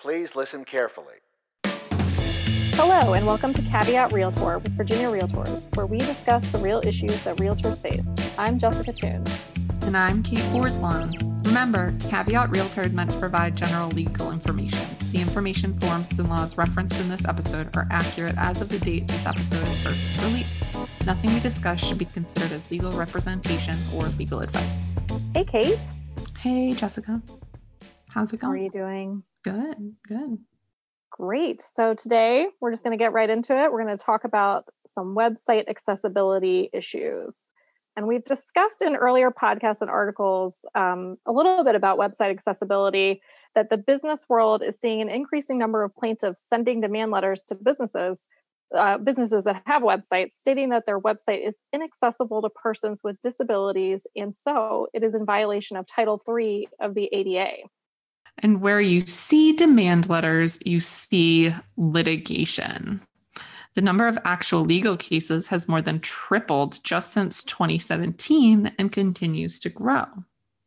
Please listen carefully. Hello, and welcome to Caveat Realtor with Virginia Realtors, where we discuss the real issues that realtors face. I'm Jessica Toon. And I'm Kate Borslon. Remember, Caveat Realtor is meant to provide general legal information. The information, forms, and laws referenced in this episode are accurate as of the date this episode is first released. Nothing we discuss should be considered as legal representation or legal advice. Hey, Kate. Hey, Jessica. How's it going? How are you doing? Good, good. Great. So today we're just going to get right into it. We're going to talk about some website accessibility issues. And we've discussed in earlier podcasts and articles um, a little bit about website accessibility, that the business world is seeing an increasing number of plaintiffs sending demand letters to businesses, uh, businesses that have websites, stating that their website is inaccessible to persons with disabilities, and so it is in violation of Title III of the ADA. And where you see demand letters, you see litigation. The number of actual legal cases has more than tripled just since 2017 and continues to grow.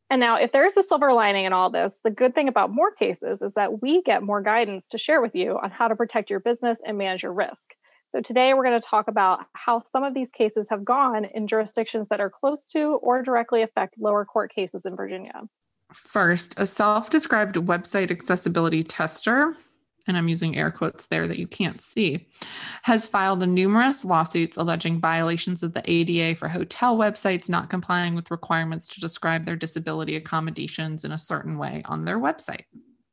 And now, if there's a silver lining in all this, the good thing about more cases is that we get more guidance to share with you on how to protect your business and manage your risk. So, today we're going to talk about how some of these cases have gone in jurisdictions that are close to or directly affect lower court cases in Virginia. First, a self described website accessibility tester, and I'm using air quotes there that you can't see, has filed numerous lawsuits alleging violations of the ADA for hotel websites not complying with requirements to describe their disability accommodations in a certain way on their website.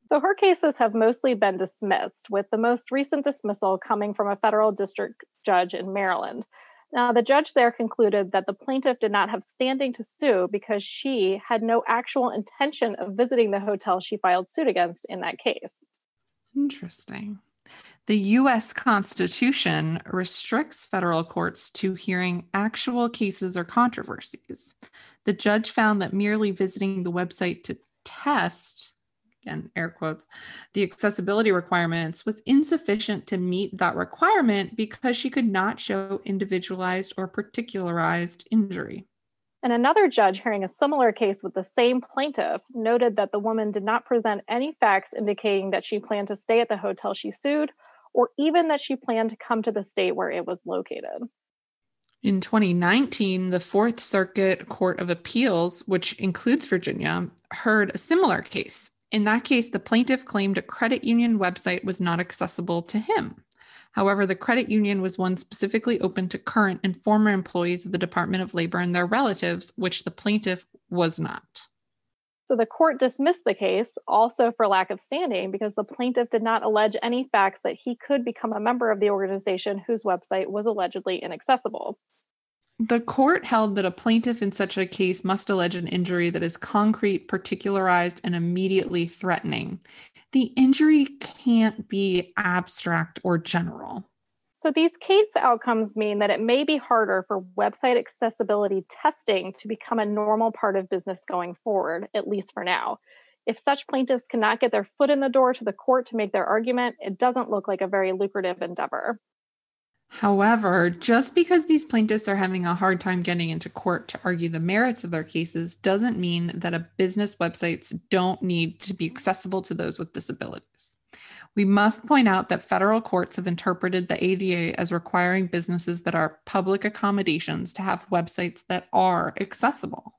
So, her cases have mostly been dismissed, with the most recent dismissal coming from a federal district judge in Maryland. Now, the judge there concluded that the plaintiff did not have standing to sue because she had no actual intention of visiting the hotel she filed suit against in that case. Interesting. The US Constitution restricts federal courts to hearing actual cases or controversies. The judge found that merely visiting the website to test, again, air quotes, the accessibility requirements was insufficient to meet that requirement because she could not show individualized or particularized injury. And another judge hearing a similar case with the same plaintiff noted that the woman did not present any facts indicating that she planned to stay at the hotel she sued or even that she planned to come to the state where it was located. In 2019, the Fourth Circuit Court of Appeals, which includes Virginia, heard a similar case. In that case, the plaintiff claimed a credit union website was not accessible to him. However, the credit union was one specifically open to current and former employees of the Department of Labor and their relatives, which the plaintiff was not. So the court dismissed the case also for lack of standing because the plaintiff did not allege any facts that he could become a member of the organization whose website was allegedly inaccessible. The court held that a plaintiff in such a case must allege an injury that is concrete, particularized, and immediately threatening. The injury can't be abstract or general. So these case outcomes mean that it may be harder for website accessibility testing to become a normal part of business going forward, at least for now. If such plaintiffs cannot get their foot in the door to the court to make their argument, it doesn't look like a very lucrative endeavor. However, just because these plaintiffs are having a hard time getting into court to argue the merits of their cases doesn't mean that a business websites don't need to be accessible to those with disabilities. We must point out that federal courts have interpreted the ADA as requiring businesses that are public accommodations to have websites that are accessible.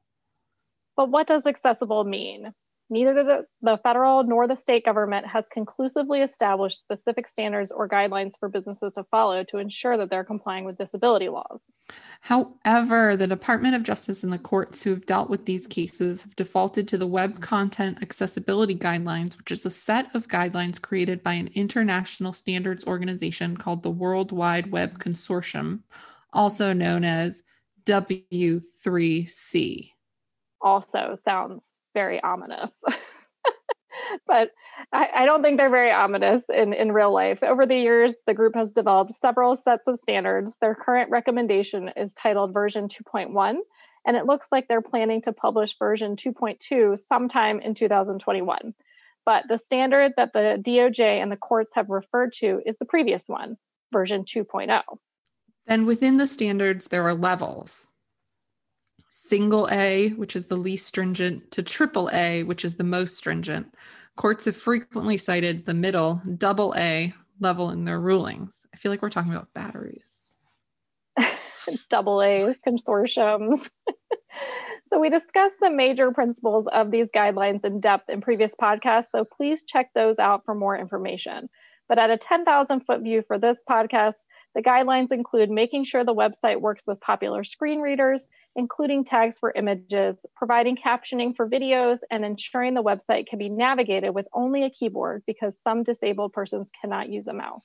But what does accessible mean? Neither the, the federal nor the state government has conclusively established specific standards or guidelines for businesses to follow to ensure that they're complying with disability laws. However, the Department of Justice and the courts who have dealt with these cases have defaulted to the Web Content Accessibility Guidelines, which is a set of guidelines created by an international standards organization called the World Wide Web Consortium, also known as W3C. Also sounds very ominous. but I, I, don't think they're very ominous in, in real life. Over the years, the group has developed several sets of standards. Their current recommendation is titled version 2.1, and it looks like they're planning to publish version 2.2 sometime in 2021. But the standard that the DOJ and the courts have referred to is the previous one, version 2.0. Then within the standards, there are levels single A, which is the least stringent, to triple A, which is the most stringent. Courts have frequently cited the middle, double A level in their rulings. I feel like we're talking about batteries. double A consortiums. so, we discussed the major principles of these guidelines in depth in previous podcasts. So, please check those out for more information. But at a 10,000 foot view for this podcast, the guidelines include making sure the website works with popular screen readers, including tags for images, providing captioning for videos, and ensuring the website can be navigated with only a keyboard because some disabled persons cannot use a mouse.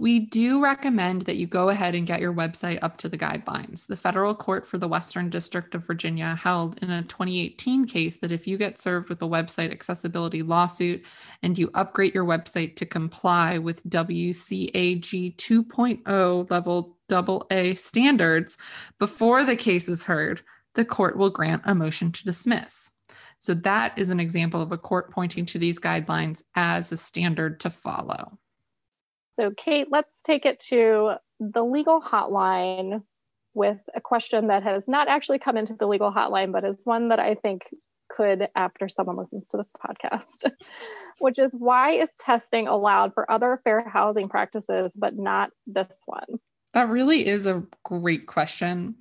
We do recommend that you go ahead and get your website up to the guidelines. The federal court for the Western District of Virginia held in a 2018 case that if you get served with a website accessibility lawsuit and you upgrade your website to comply with WCAG 2.0 level AA standards before the case is heard, the court will grant a motion to dismiss. So, that is an example of a court pointing to these guidelines as a standard to follow. So, Kate, let's take it to the legal hotline with a question that has not actually come into the legal hotline, but is one that I think could after someone listens to this podcast, which is why is testing allowed for other fair housing practices, but not this one? That really is a great question.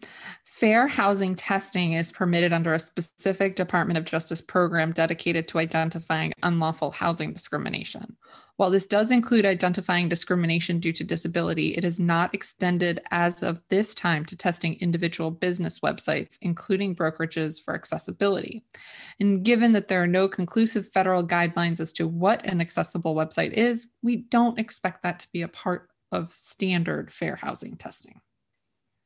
Fair housing testing is permitted under a specific Department of Justice program dedicated to identifying unlawful housing discrimination. While this does include identifying discrimination due to disability, it is not extended as of this time to testing individual business websites, including brokerages for accessibility. And given that there are no conclusive federal guidelines as to what an accessible website is, we don't expect that to be a part of standard fair housing testing.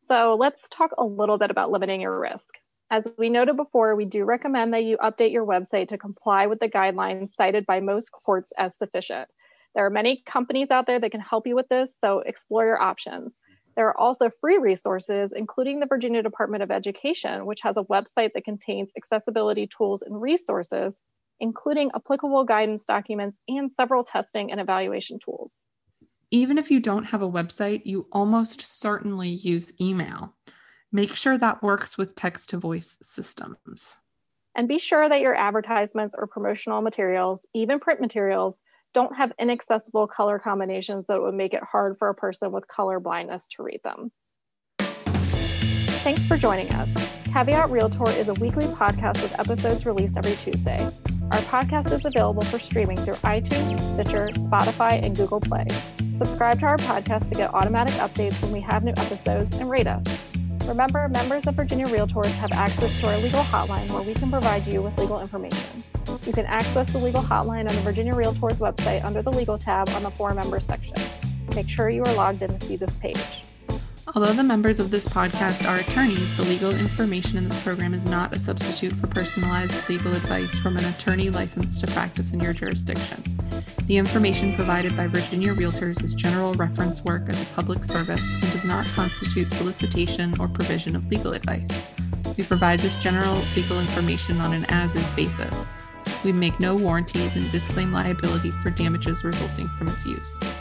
So let's talk a little bit about limiting your risk. As we noted before, we do recommend that you update your website to comply with the guidelines cited by most courts as sufficient. There are many companies out there that can help you with this, so explore your options. There are also free resources, including the Virginia Department of Education, which has a website that contains accessibility tools and resources, including applicable guidance documents and several testing and evaluation tools even if you don't have a website, you almost certainly use email. Make sure that works with text to voice systems. And be sure that your advertisements or promotional materials, even print materials, don't have inaccessible color combinations that would make it hard for a person with color blindness to read them. Thanks for joining us. Caveat Realtor is a weekly podcast with episodes released every Tuesday. Our podcast is available for streaming through iTunes, Stitcher, Spotify, and Google Play. Subscribe to our podcast to get automatic updates when we have new episodes and rate us. Remember, members of Virginia Realtors have access to our legal hotline where we can provide you with legal information. You can access the legal hotline on the Virginia Realtors website under the legal tab on the For Members section. Make sure you are logged in to see this page. Although the members of this podcast are attorneys, the legal information in this program is not a substitute for personalized legal advice from an attorney licensed to practice in your jurisdiction. The information provided by Virginia Realtors is general reference work as a public service and does not constitute solicitation or provision of legal advice. We provide this general legal information on an as is basis. We make no warranties and disclaim liability for damages resulting from its use.